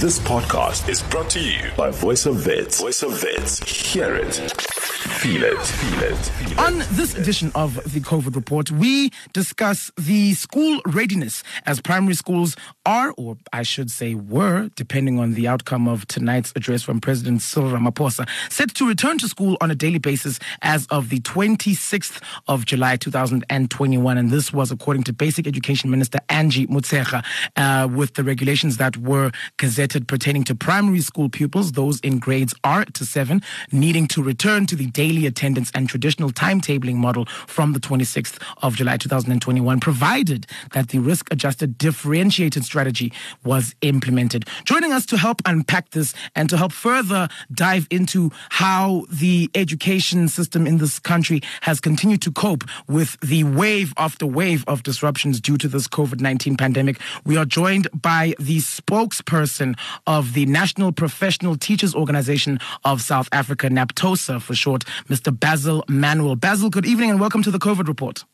This podcast is brought to you by Voice of Wits. Voice of Wits. Hear it. Feel it. Feel it. Feel it. On this edition of the COVID report, we discuss the school readiness as primary schools are, or I should say were, depending on the outcome of tonight's address from President Cyril Ramaphosa, set to return to school on a daily basis as of the 26th of July 2021. And this was according to Basic Education Minister Angie Motshekga, uh, with the regulations that were gazetted pertaining to primary school pupils, those in grades R to 7, needing to return to the daily attendance and traditional timetabling model from the 26th of July 2021, provided that the risk adjusted differentiated strategy was implemented. Joining us to help unpack this and to help further dive into how the education system in this country has continued to cope with the wave after wave of disruptions due to this COVID 19 pandemic, we are joined by the spokesperson of the National Professional Teachers Organization of South Africa, NAPTOSA for short, Mr. Basil Manuel. Basil, good evening and welcome to the COVID report.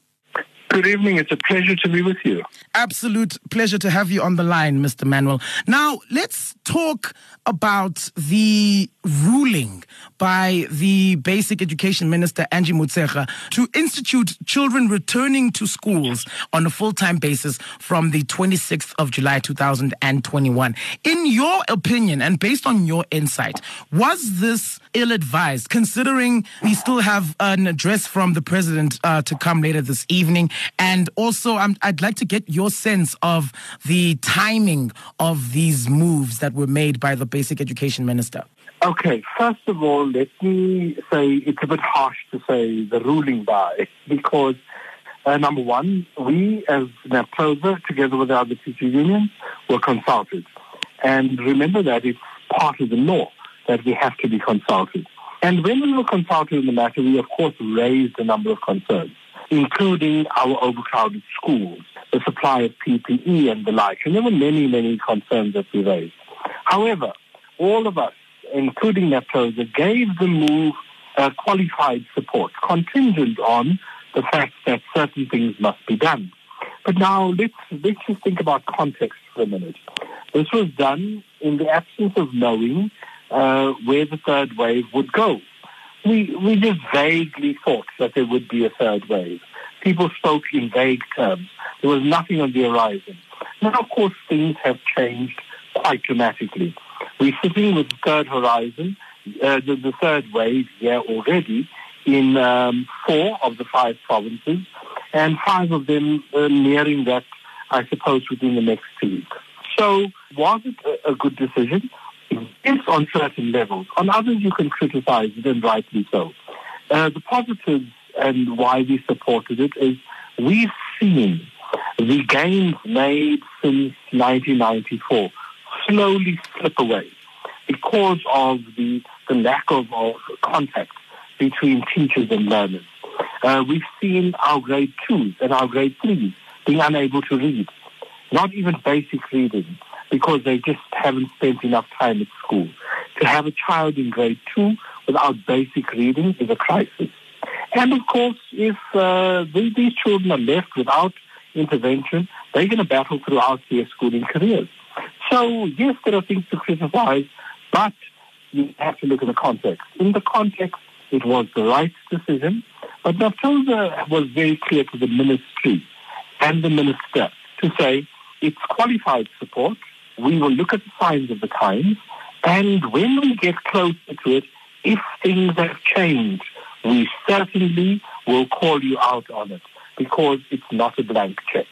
Good evening. It's a pleasure to be with you. Absolute pleasure to have you on the line, Mr. Manuel. Now, let's talk about the ruling by the Basic Education Minister, Angie Motshekga, to institute children returning to schools on a full time basis from the 26th of July 2021. In your opinion, and based on your insight, was this ill advised, considering we still have an address from the president uh, to come later this evening? And also, i I'd like to get your sense of the timing of these moves that were made by the Basic Education Minister. Okay, first of all, let me say it's a bit harsh to say the ruling by because uh, number one, we as NAPTOSA, together with the other teacher unions, were consulted. And remember that it's part of the law that we have to be consulted. And when we were consulted in the matter, we of course raised a number of concerns, including our overcrowded schools, the supply of PPE and the like. And there were many, many concerns that we raised. However, all of us including NAPTOSA, gave the move uh, qualified support, contingent on the fact that certain things must be done. But now let's let's just think about context for a minute. This was done in the absence of knowing uh, where the third wave would go. We we just vaguely thought that there would be a third wave. People spoke in vague terms. There was nothing on the horizon. Now, of course, things have changed quite dramatically. We're sitting with the third horizon, uh, the, the, third wave here already in um, four of the five provinces, and five of them uh, nearing that, I suppose, within the next two weeks. So, was it a, a good decision? Yes, on certain levels. On others, you can criticize it, and rightly so. Uh, the positives and why we supported it is we've seen the gains made since 1994 slowly slip away because of the, the lack of, of contact between teachers and learners. Uh, we've seen our grade twos and our grade threes being unable to read, not even basic reading, because they just haven't spent enough time at school. To have a child in grade two without basic reading is a crisis. And of course, if uh, these children are left without intervention, they're going to battle throughout their schooling careers. So, yes, there are things to criticize, but you have to look at the context. In the context, it was the right decision, but NAPTOSA was very clear to the ministry and the minister to say it's qualified support. We will look at the signs of the times, and when we get closer to it, if things have changed, we certainly will call you out on it because it's not a blank check.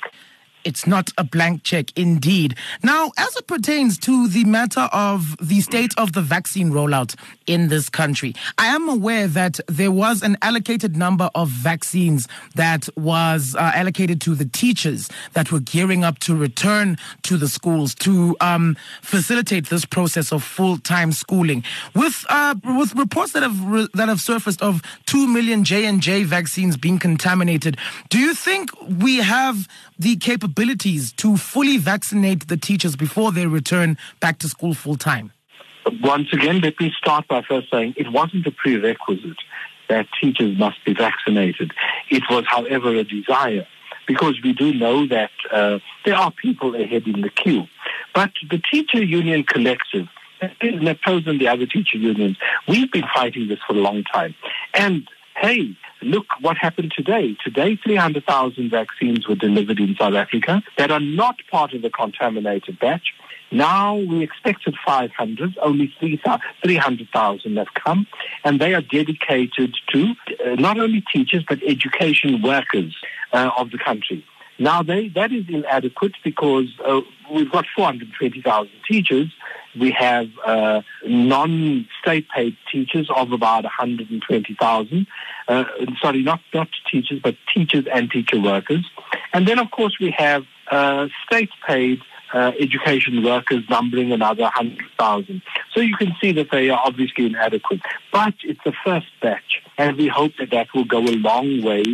It's not a blank check, indeed. Now, as it pertains to the matter of the state of the vaccine rollout in this country, I am aware that there was an allocated number of vaccines that was uh, allocated to the teachers that were gearing up to return to the schools to um, facilitate this process of full-time schooling. With uh, with reports that have re- that have surfaced of two million J and J vaccines being contaminated, do you think we have the capabilities to fully vaccinate the teachers before they return back to school full time? Once again, let me start by first saying it wasn't a prerequisite that teachers must be vaccinated. It was, however, a desire because we do know that uh, there are people ahead in the queue. But the teacher union collective, and the other teacher unions, we've been fighting this for a long time. And hey, look what happened today. Today, 300,000 vaccines were delivered in South Africa that are not part of the contaminated batch. Now we expected 500, only 300,000 have come, and they are dedicated to uh, not only teachers but education workers uh, of the country. Now they, that is inadequate because uh, we've got 420,000 teachers. We have uh, non-state paid teachers of about 120,000. Uh, sorry, not, not teachers, but teachers and teacher workers. And then, of course, we have uh, state paid uh, education workers numbering another 100,000. So you can see that they are obviously inadequate. But it's the first batch, and we hope that that will go a long way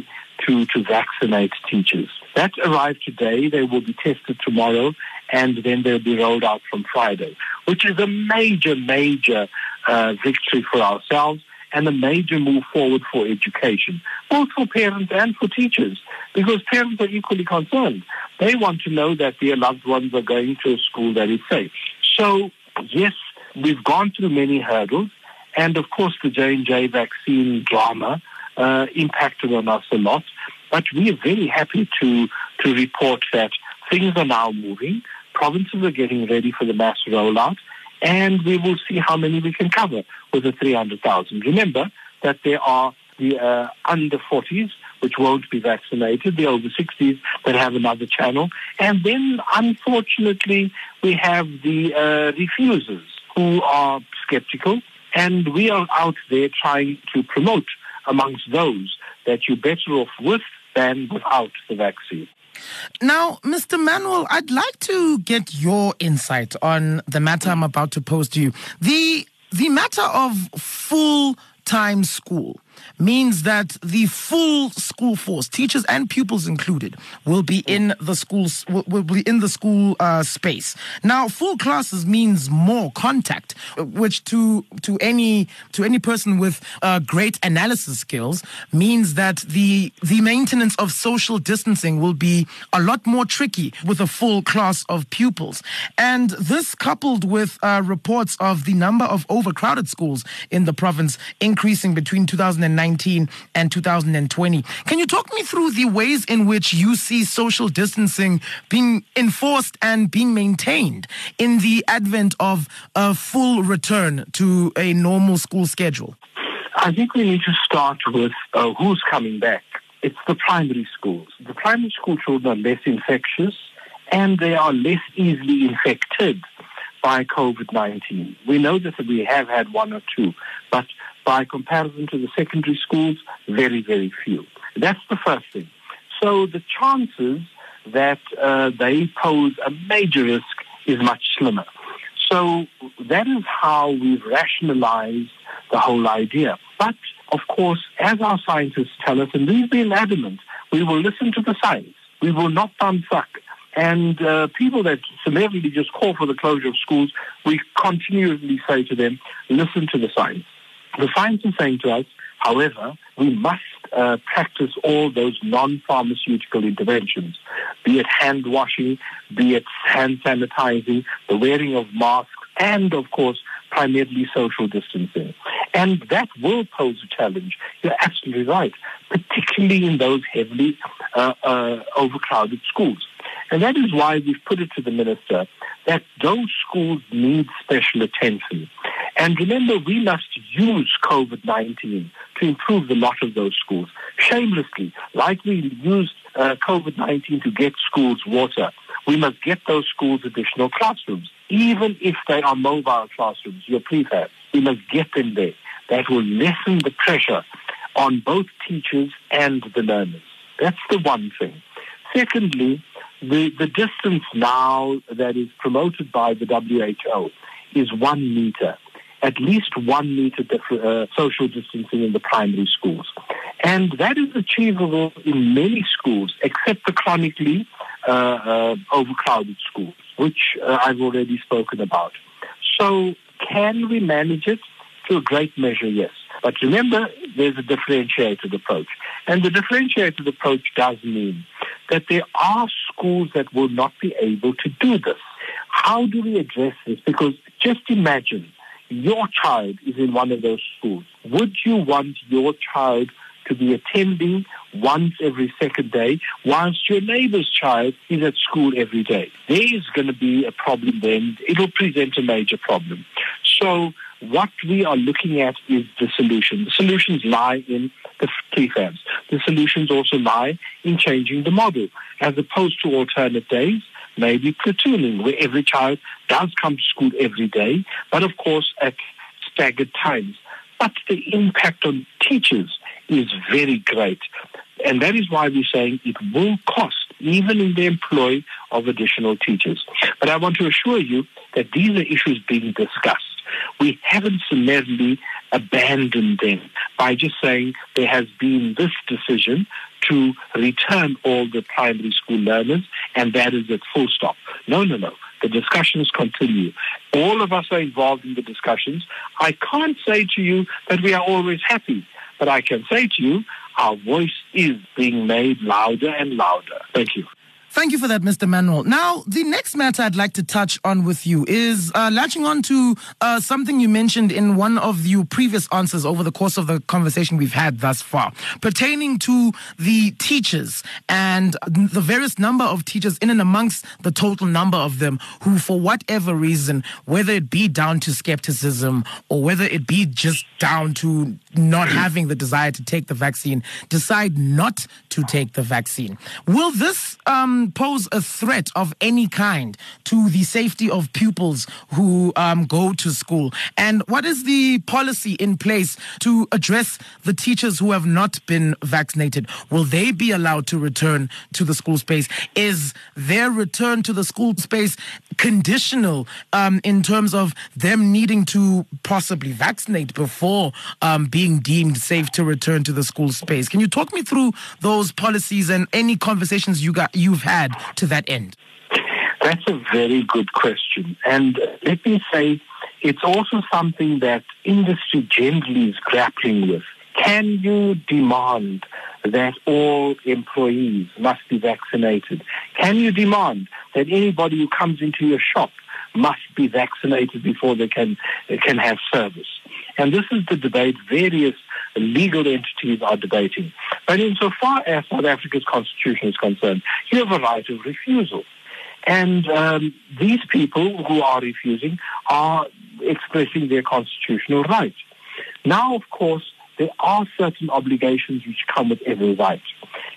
to, to vaccinate teachers. That arrived today. They will be tested tomorrow, and then they'll be rolled out from Friday, which is a major, major uh, victory for ourselves and a major move forward for education, both for parents and for teachers, because parents are equally concerned. They want to know that their loved ones are going to a school that is safe. So, yes, we've gone through many hurdles, and of course the J&J vaccine drama uh, impacted on us a lot. But we are very happy to, to report that things are now moving. Provinces are getting ready for the mass rollout and we will see how many we can cover with the 300,000. Remember that there are the uh, under 40s, which won't be vaccinated, the over 60s that have another channel, and then unfortunately we have the uh, refusers who are skeptical, and we are out there trying to promote amongst those that you're better off with than without the vaccine. Now, Mr. Manuel, I'd like to get your insight on the matter I'm about to pose to you. The the matter of full time school means that the full school force, teachers and pupils included, will be in the schools will, will be in the school uh, space. Now, full classes means more contact, which to to any to any person with uh, great analysis skills means that the the maintenance of social distancing will be a lot more tricky with a full class of pupils. And this, coupled with uh, reports of the number of overcrowded schools in the province increasing between 2019 2019 and 2020. Can you talk me through the ways in which you see social distancing being enforced and being maintained in the advent of a full return to a normal school schedule? I think we need to start with uh, who's coming back. It's the primary schools. The primary school children are less infectious and they are less easily infected by COVID-19. We know that we have had one or two, but by comparison to the secondary schools, very, very few. That's the first thing. So the chances that uh, they pose a major risk is much slimmer. So that is how we've rationalized the whole idea. But of course, as our scientists tell us, and we've been adamant, we will listen to the science. We will not thumbsuck. And uh, people that summarily just call for the closure of schools, we continually say to them, listen to the science. The science is saying to us, however, we must uh, practice all those non-pharmaceutical interventions, be it hand washing, be it hand sanitizing, the wearing of masks, and of course, primarily social distancing. And that will pose a challenge. You're absolutely right, particularly in those heavily uh, uh, overcrowded schools. And that is why we've put it to the minister that those schools need special attention. And remember, we must use COVID-19 to improve the lot of those schools shamelessly, like we used uh, COVID-19 to get schools water. We must get those schools additional classrooms, even if they are mobile classrooms, your prefab. We must get them there. That will lessen the pressure on both teachers and the learners. That's the one thing. Secondly, the, the distance now that is promoted by the WHO is one meter, at least one meter uh, social distancing in the primary schools. And that is achievable in many schools, except the chronically uh, uh, overcrowded schools, which uh, I've already spoken about. So can we manage it? To a great measure, yes. But remember, there's a differentiated approach. And the differentiated approach does mean that there are schools that will not be able to do this. How do we address this? Because just imagine your child is in one of those schools. Would you want your child to be attending once every second day, whilst your neighbor's child is at school every day. There is going to be a problem then. It'll present a major problem. So what we are looking at is the solution. The solutions lie in the prefabs. The solutions also lie in changing the model, as opposed to alternate days, maybe platooning, where every child does come to school every day, but of course at staggered times. But the impact on teachers is very great. And that is why we're saying it will cost, even in the employ of additional teachers. But I want to assure you that these are issues being discussed. We haven't summarily abandoned them by just saying there has been this decision to return all the primary school learners, and that is at full stop. No, no, no. The discussions continue. All of us are involved in the discussions. I can't say to you that we are always happy. But I can say to you, our voice is being made louder and louder. Thank you. Thank you for that, Mr. Manuel. Now, the next matter I'd like to touch on with you is uh, latching on to uh, something you mentioned in one of your previous answers over the course of the conversation we've had thus far, pertaining to the teachers and the various number of teachers in and amongst the total number of them who, for whatever reason, whether it be down to skepticism or whether it be just down to not having the desire to take the vaccine, decide not to take the vaccine. Will this um, pose a threat of any kind to the safety of pupils who um, go to school? And what is the policy in place to address the teachers who have not been vaccinated? Will they be allowed to return to the school space? Is their return to the school space conditional um, in terms of them needing to possibly vaccinate before um, being deemed safe to return to the school space? Can you talk me through those policies and any conversations you got you've had to that end? That's a very good question. And let me say, it's also something that industry generally is grappling with. Can you demand that all employees must be vaccinated? Can you demand that anybody who comes into your shop must be vaccinated before they can, can have service? And this is the debate various legal entities are debating. But insofar as South Africa's constitution is concerned, you have a right of refusal. And um, these people who are refusing are expressing their constitutional right. Now, of course, there are certain obligations which come with every right.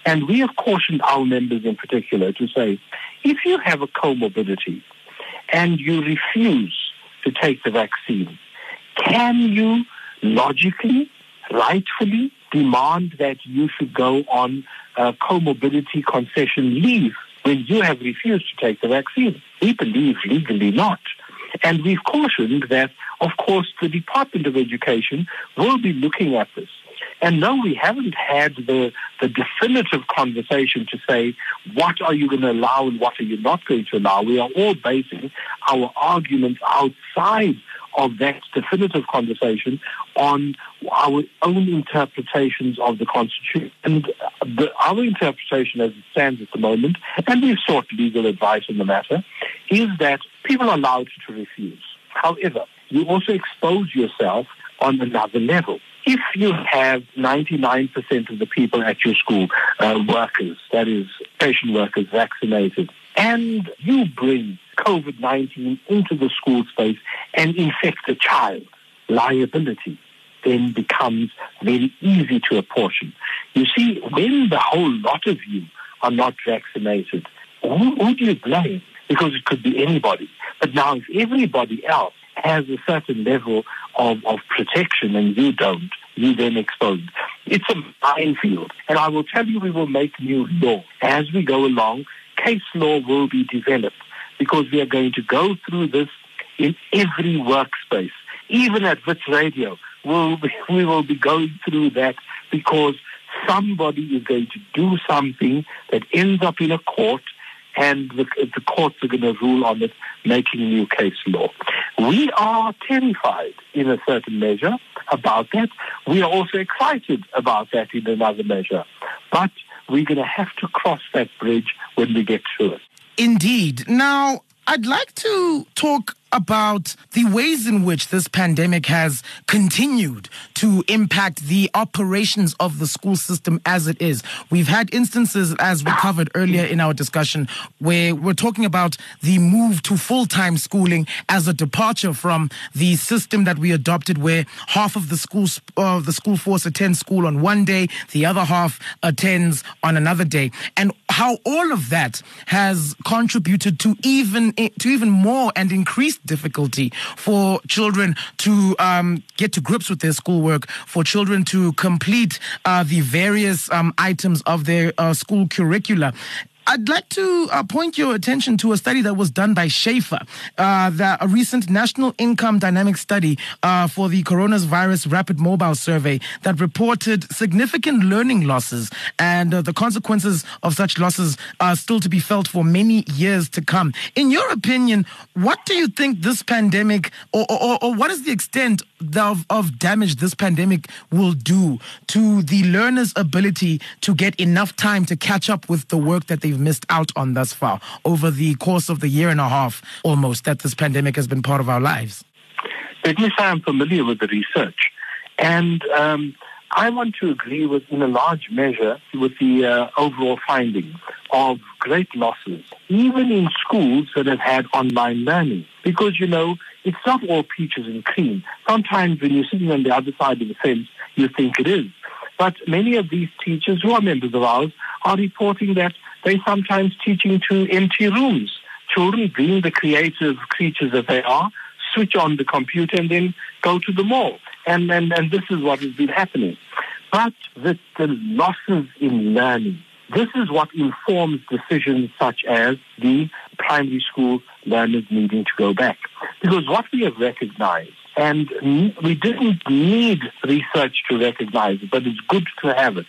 And we have cautioned our members in particular to say, if you have a comorbidity and you refuse to take the vaccine, can you logically rightfully demand that you should go on uh, comorbidity concession leave when you have refused to take the vaccine. We believe legally not. And we've cautioned that, of course, the Department of Education will be looking at this. And no, we haven't had the, the definitive conversation to say, what are you going to allow and what are you not going to allow? We are all basing our arguments outside of that definitive conversation on our own interpretations of the Constitution. And the, our interpretation as it stands at the moment, and we've sought legal advice on the matter, is that people are allowed to refuse. However, you also expose yourself on another level. If you have 99% of the people at your school, uh, workers, that is, patient workers, vaccinated, and you bring COVID-19 into the school space and infect a child, liability then becomes very easy to apportion. You see, when the whole lot of you are not vaccinated, who, who do you blame? Because it could be anybody. But now if everybody else has a certain level of, of protection and you don't, you then exposed. It's a minefield. And I will tell you, we will make new law. As we go along, case law will be developed because we are going to go through this in every workspace. Even at Wits Radio, we'll be, we will be going through that because somebody is going to do something that ends up in a court and the, the courts are going to rule on it, making new case law. We are terrified in a certain measure about that. We are also excited about that in another measure. But we're going to have to cross that bridge when we get to it. Indeed. Now, I'd like to talk about the ways in which this pandemic has continued to impact the operations of the school system as it is. We've had instances, as we covered earlier in our discussion, where we're talking about the move to full time schooling as a departure from the system that we adopted, where half of the school uh, the school force attends school on one day, the other half attends on another day, and how all of that has contributed to even to even more and increased difficulty for children to um, get to grips with their schoolwork, for children to complete uh, the various um, items of their uh, school curricula. I'd like to uh, point your attention to a study that was done by Schaefer, uh, the, a recent national income dynamic study uh, for the coronavirus rapid mobile survey that reported significant learning losses and uh, the consequences of such losses are still to be felt for many years to come. In your opinion, what do you think this pandemic, or, or, or what is the extent of, of damage this pandemic will do to the learner's ability to get enough time to catch up with the work that they've missed out on thus far over the course of the year and a half almost that this pandemic has been part of our lives? Me say I'm familiar with the research. And um, I want to agree with, in a large measure, with the uh, overall findings of great losses, even in schools that have had online learning. Because, you know, it's not all peaches and cream. Sometimes when you're sitting on the other side of the fence, you think it is. But many of these teachers who are members of ours are reporting that they sometimes teaching to empty rooms. Children, being the creative creatures that they are, switch on the computer and then go to the mall. And, and, and this is what has been happening. But the, the losses in learning, this is what informs decisions such as the primary school learners needing to go back. Because what we have recognized, and we didn't need research to recognize it, but it's good to have it,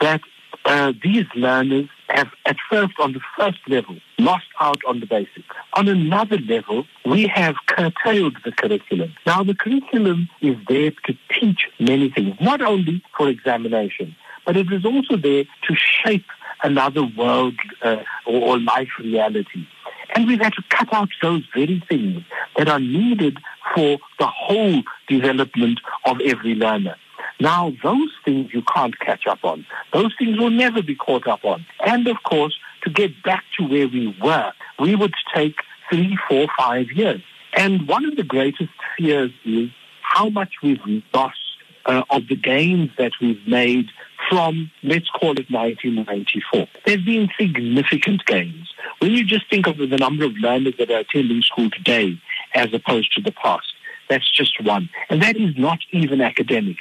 that uh, these learners have at first, on the first level, lost out on the basics. On another level, we have curtailed the curriculum. Now, the curriculum is there to teach many things, not only for examination, but it is also there to shape another world uh, or, life reality. And we've had to cut out those very things that are needed for the whole development of every learner. Now, those things you can't catch up on. Those things will never be caught up on. And of course, to get back to where we were, we would take three, four, five years. And one of the greatest fears is how much we've lost uh, of the gains that we've made from, let's call it 1994. There's been significant gains. When you just think of the number of learners that are attending school today as opposed to the past, that's just one. And that is not even academic.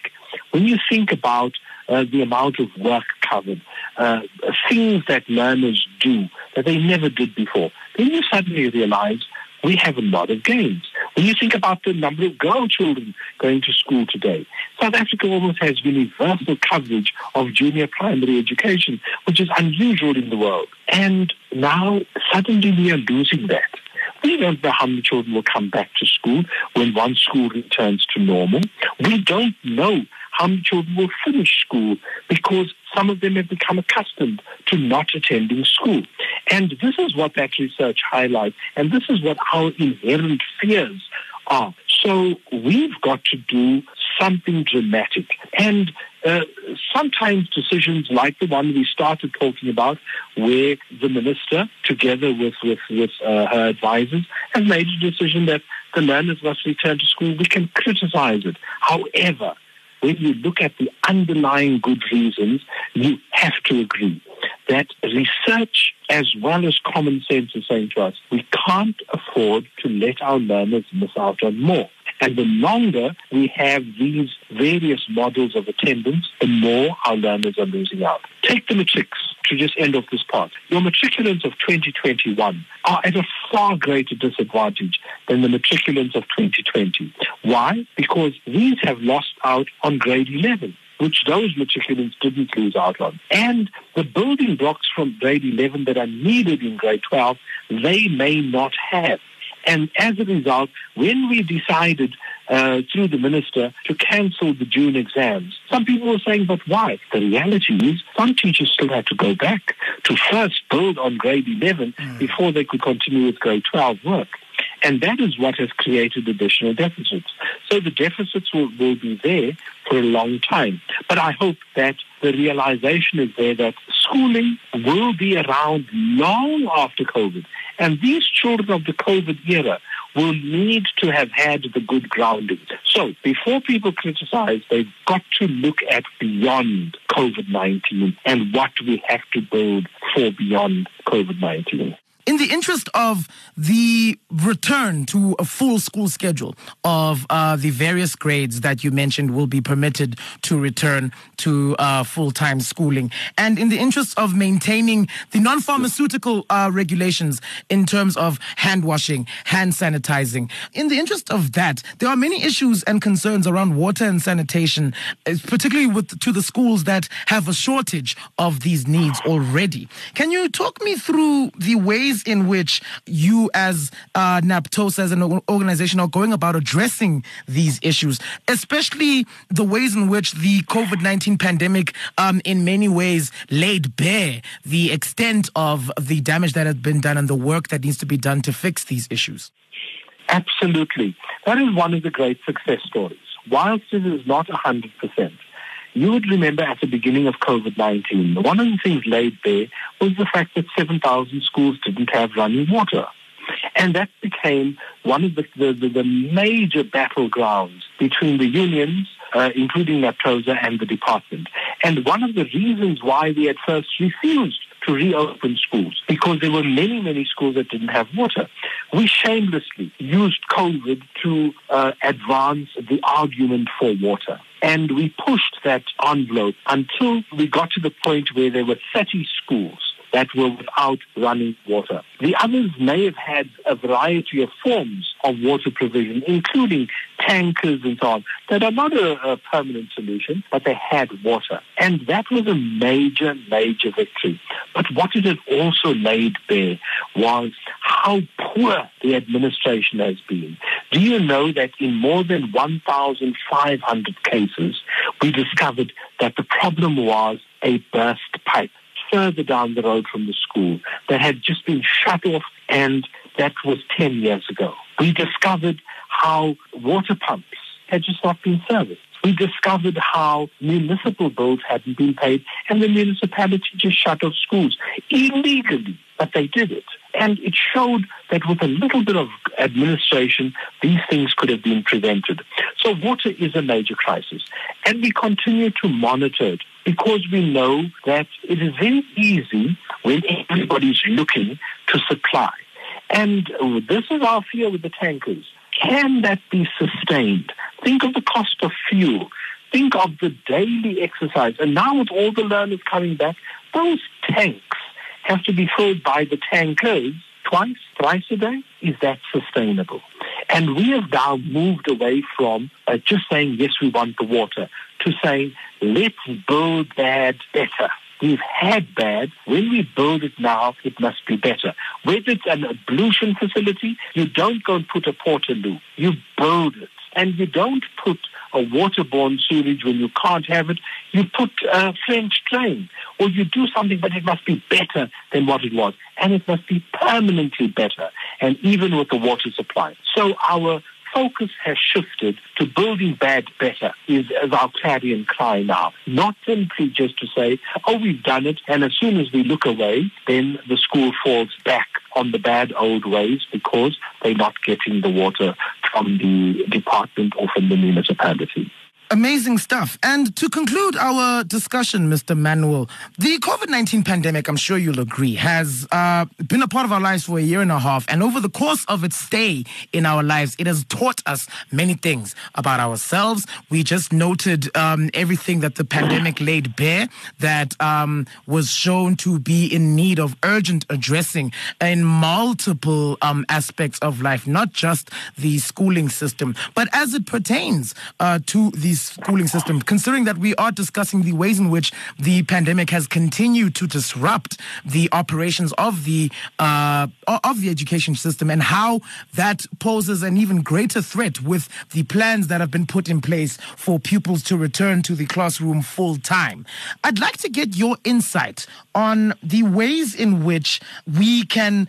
When you think about uh, the amount of work covered, uh, things that learners do that they never did before, then you suddenly realize we have a lot of gains. When you think about the number of girl children going to school today, South Africa almost has universal coverage of junior primary education, which is unusual in the world. And now suddenly we are losing that. We don't know how many children will come back to school when one school returns to normal. We don't know many children will finish school because some of them have become accustomed to not attending school. And this is what that research highlights, and this is what our inherent fears are. So we've got to do something dramatic. And uh, sometimes decisions like the one we started talking about, where the minister, together with, with, with uh, her advisors, has made a decision that the learners must return to school, we can criticize it. However, when you look at the underlying good reasons, you have to agree that research as well as common sense is saying to us, we can't afford to let our learners miss out on more. And the longer we have these various models of attendance, the more our learners are losing out. Take the matrics to just end off this part. Your matriculants of 2021 are at a far greater disadvantage than the matriculants of 2020. Why? Because these have lost out on grade 11 which those matriculants didn't lose out on. And the building blocks from grade 11 that are needed in grade 12, they may not have. And as a result, when we decided uh, through the minister to cancel the June exams. Some people were saying, but why? The reality is some teachers still had to go back to first build on grade 11 mm. before they could continue with grade 12 work. And that is what has created additional deficits. So the deficits will, will be there for a long time. But I hope that the realization is there that schooling will be around long after COVID. And these children of the COVID era will need to have had the good grounding. So before people criticize, they've got to look at beyond COVID-19 and what we have to build for beyond COVID-19 in the interest of the return to a full school schedule of uh, the various grades that you mentioned will be permitted to return to uh, full time schooling, and in the interest of maintaining the non pharmaceutical uh, regulations in terms of hand washing, hand sanitizing, in the interest of that, there are many issues and concerns around water and sanitation, particularly with to the schools that have a shortage of these needs already. Can you talk me through the ways ways in which you, as uh, NAPTOSA, as an organization, are going about addressing these issues, especially the ways in which the COVID 19 pandemic, um, in many ways, laid bare the extent of the damage that has been done and the work that needs to be done to fix these issues? Absolutely. That is one of the great success stories. Whilst it is not 100%, you would remember at the beginning of COVID-19, one of the things laid bare was the fact that 7,000 schools didn't have running water. And that became one of the, the, the major battlegrounds between the unions, uh, including NAPTOSA and the department. And one of the reasons why we at first refused to reopen schools because there were many, many schools that didn't have water. We shamelessly used COVID to uh, advance the argument for water. And we pushed that envelope until we got to the point where there were 30 schools that were without running water. The others may have had a variety of forms of water provision, including tankers and so on, that are not a, a permanent solution, but they had water. And that was a major, major victory. But what it had also laid bare was how poor the administration has been. Do you know that in more than 1,500 cases, we discovered that the problem was a burst pipe further down the road from the school that had just been shut off, and that was 10 years ago. We discovered how water pumps had just not been serviced. We discovered how municipal bills hadn't been paid, and the municipality just shut off schools illegally, but they did it. And it showed that with a little bit of administration, these things could have been prevented. So water is a major crisis. And we continue to monitor it because we know that it is very easy when everybody's looking to supply. And oh, this is our fear with the tankers. Can that be sustained? Think of the cost of fuel. Think of the daily exercise. And now with all the learners coming back, those tanks have to be filled by the tankers twice, thrice a day. Is that sustainable? And we have now moved away from uh, just saying, yes, we want the water, to saying, let's build bad better. We've had bad. When we build it now, it must be better. Whether it's an ablution facility, you don't go and put a portaloo. You build it. And you don't put a waterborne sewage when you can't have it. You put a French drain. Or you do something, but it must be better than what it was. And it must be permanently better. And even with the water supply. So our focus has shifted to building bad better is, is our clarion cry now. Not simply just to say, oh, we've done it, and as soon as we look away, then the school falls back on the bad old ways because they're not getting the water from the department or from the municipality. Amazing stuff. And to conclude our discussion, Mr. Manuel, the COVID 19 pandemic, I'm sure you'll agree, has uh, been a part of our lives for a year and a half. And over the course of its stay in our lives, it has taught us many things about ourselves. We just noted um, everything that the pandemic laid bare that um, was shown to be in need of urgent addressing in multiple um, aspects of life, not just the schooling system, but as it pertains uh, to the schooling system, considering that we are discussing the ways in which the pandemic has continued to disrupt the operations of the uh, of the education system and how that poses an even greater threat with the plans that have been put in place for pupils to return to the classroom full time. I'd like to get your insight on the ways in which we can,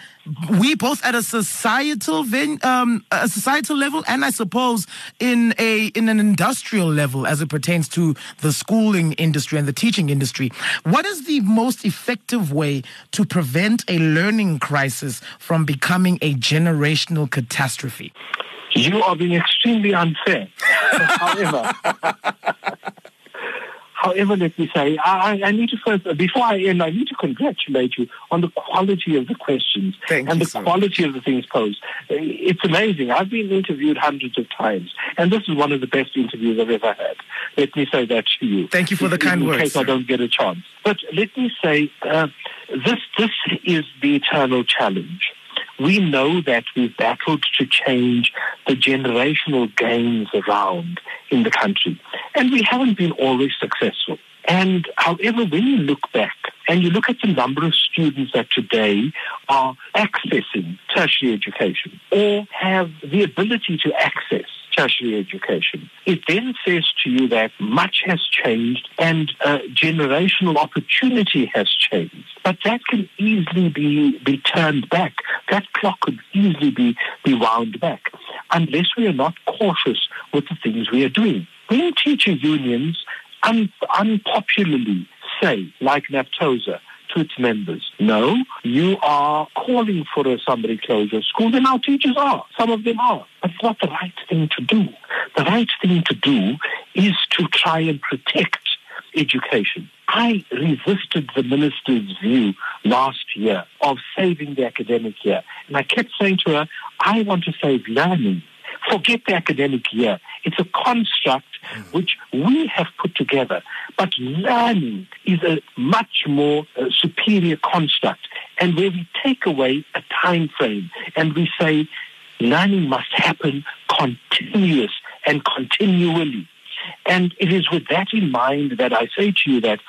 we both at a societal um, a societal level, and I suppose in a in an industrial level, as it pertains to the schooling industry and the teaching industry. What is the most effective way to prevent a learning crisis from becoming a generational catastrophe? You are being extremely unfair. However, However, let me say, I, I, need to first, before I end, I need to congratulate you on the quality of the questions Thank and the so quality much. of the things posed. It's amazing. I've been interviewed hundreds of times, and this is one of the best interviews I've ever had. Let me say that to you. Thank you for the kind in words. In case sir. I don't get a chance. But let me say, uh, this, this is the eternal challenge we know that we've battled to change the generational gains around in the country. And we haven't been always successful. And however, when you look back and you look at the number of students that today are accessing tertiary education or have the ability to access tertiary education. It then says to you that much has changed and generational opportunity has changed. But that can easily be, be turned back. That clock could easily be, be wound back unless we are not cautious with the things we are doing. When teacher unions un- unpopularly say, like NAPTOSA, to its members. No, you are calling for a summary closure school, and our teachers are. Some of them are. But it's not the right thing to do. The right thing to do is to try and protect education. I resisted the minister's view last year of saving the academic year. And I kept saying to her, I want to save learning. Forget the academic year. It's a construct which we have put together. But learning is a much more uh, superior construct. And where we take away a time frame and we say learning must happen continuous and continually. And it is with that in mind that I say to you that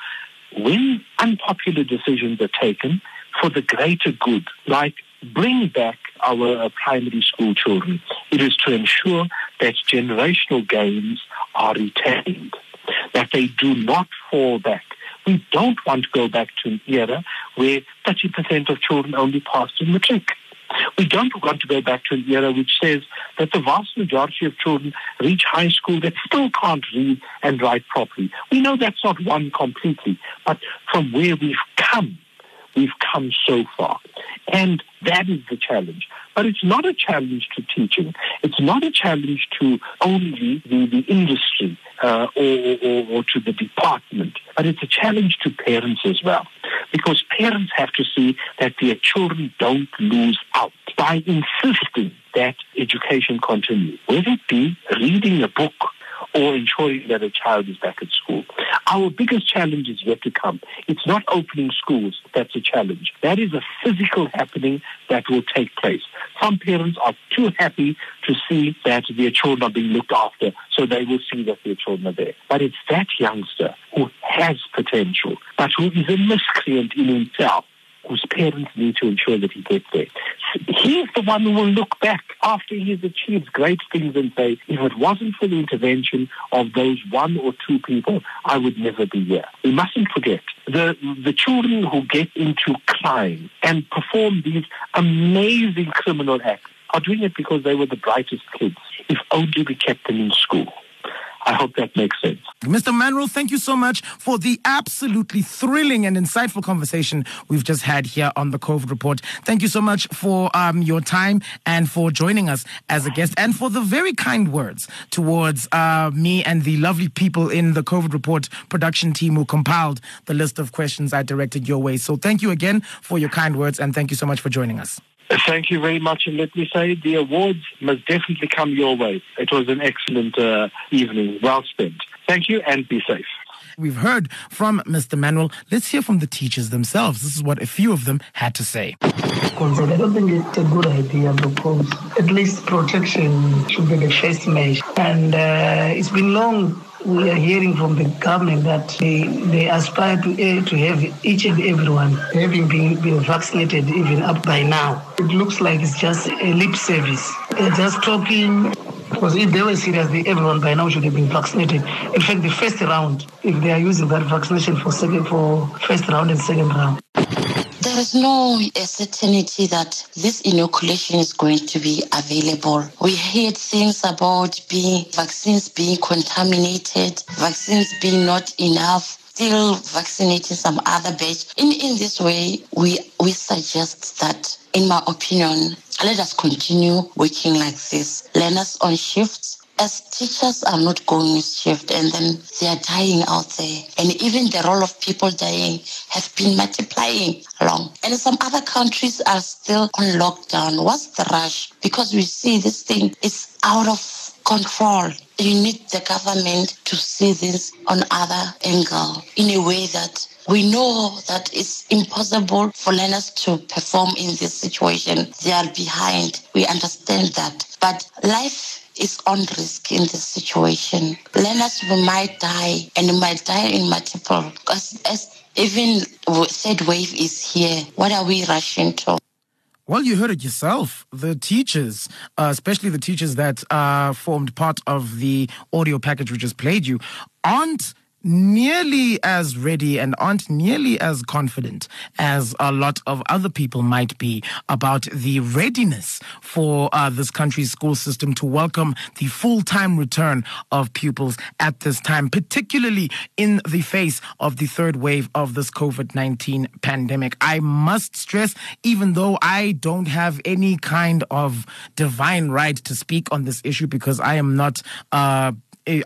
when unpopular decisions are taken for the greater good, like bring back our primary school children, it is to ensure that generational gains are retained, that they do not fall back. We don't want to go back to an era where 30% of children only passed in matric. We don't want to go back to an era which says that the vast majority of children reach high school that still can't read and write properly. We know that's not one completely, but from where we've come, we've come so far. And that is the challenge. But it's not a challenge to teaching. It's not a challenge to only the, the industry uh, or, or, or to the department, but it's a challenge to parents as well. Because parents have to see that their children don't lose out by insisting that education continue, whether it be reading a book or ensuring that a child is back at school. Our biggest challenge is yet to come. It's not opening schools that's a challenge. That is a physical happening that will take place. Some parents are too happy to see that their children are being looked after, so they will see that their children are there. But it's that youngster who has potential, but who is a miscreant in himself whose parents need to ensure that he gets there. He's the one who will look back after he's achieved great things and say, if it wasn't for the intervention of those one or two people, I would never be here. We mustn't forget the, the children who get into crime and perform these amazing criminal acts are doing it because they were the brightest kids. If only we kept them in school. I hope that makes sense. Mr. Manuel, thank you so much for the absolutely thrilling and insightful conversation we've just had here on the COVID Report. Thank you so much for um, your time and for joining us as a guest and for the very kind words towards uh, me and the lovely people in the COVID Report production team who compiled the list of questions I directed your way. So thank you again for your kind words and thank you so much for joining us. Thank you very much. And let me say, the awards must definitely come your way. It was an excellent uh, evening, well spent. Thank you and be safe. We've heard from Mr. Manuel. Let's hear from the teachers themselves. This is what a few of them had to say. I don't think it's a good idea because at least protection should be the first measure. And uh, it's been long we are hearing from the government that they, they aspire to, uh, to have each and everyone having been, been vaccinated even up by now. It looks like it's just a lip service. They're just talking because if they were serious, everyone by now should have been vaccinated. In fact, the first round, if they are using that vaccination for second for first round and second round. There is no uh, certainty that this inoculation is going to be available. We heard things about being vaccines being contaminated, vaccines being not enough still vaccinating some other batch. In in this way, we we suggest that, in my opinion, let us continue working like this. Learners on shifts as teachers are not going with shift and then they are dying out there. And even the role of people dying have been multiplying along. And some other countries are still on lockdown. What's the rush? Because we see this thing is out of control. You need the government to see this on other angle in a way that we know that it's impossible for learners to perform in this situation. They are behind. We understand that. But life is on risk in this situation. Learners might die and might die in multiple because as even third wave is here. What are we rushing to? Well, you heard it yourself. The teachers, uh, especially the teachers that uh, formed part of the audio package we just played you, aren't nearly as ready and aren't nearly as confident as a lot of other people might be about the readiness for uh, this country's school system to welcome the full time return of pupils at this time, particularly in the face of the third wave of this COVID 19 pandemic. I must stress, even though I don't have any kind of divine right to speak on this issue because I am not. Uh,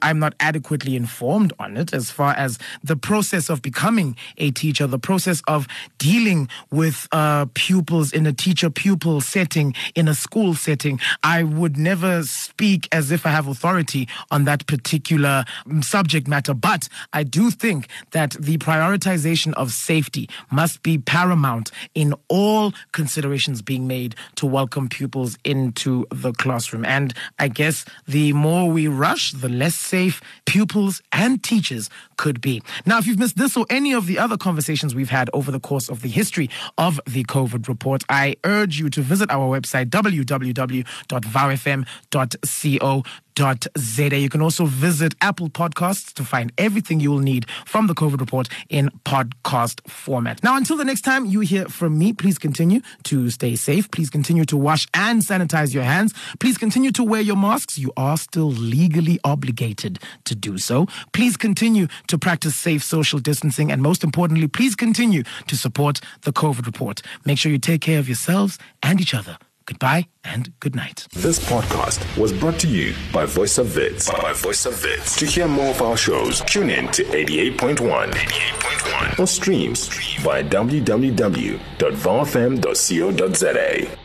I'm not adequately informed on it as far as the process of becoming a teacher, the process of dealing with uh, pupils in a teacher pupil setting, in a school setting. I would never speak as if I have authority on that particular mm, subject matter, but I do think that the prioritization of safety must be paramount in all considerations being made to welcome pupils into the classroom. And I guess the more we rush, the less safe pupils and teachers could be. Now, if you've missed this or any of the other conversations we've had over the course of the history of the COVID report, I urge you to visit our website, www.vowfm.co za. You can also visit Apple Podcasts to find everything you will need from the COVID report in podcast format. Now, until the next time you hear from me, please continue to stay safe. Please continue to wash and sanitize your hands. Please continue to wear your masks. You are still legally obligated to do so. Please continue to practice safe social distancing. And most importantly, please continue to support the COVID report. Make sure you take care of yourselves and each other. Goodbye and good night. This podcast was brought to you by Voice of Wits. By Voice of Wits. To hear more of our shows, tune in to 88.1, 88.1 or streams via www.vowfm.co.za.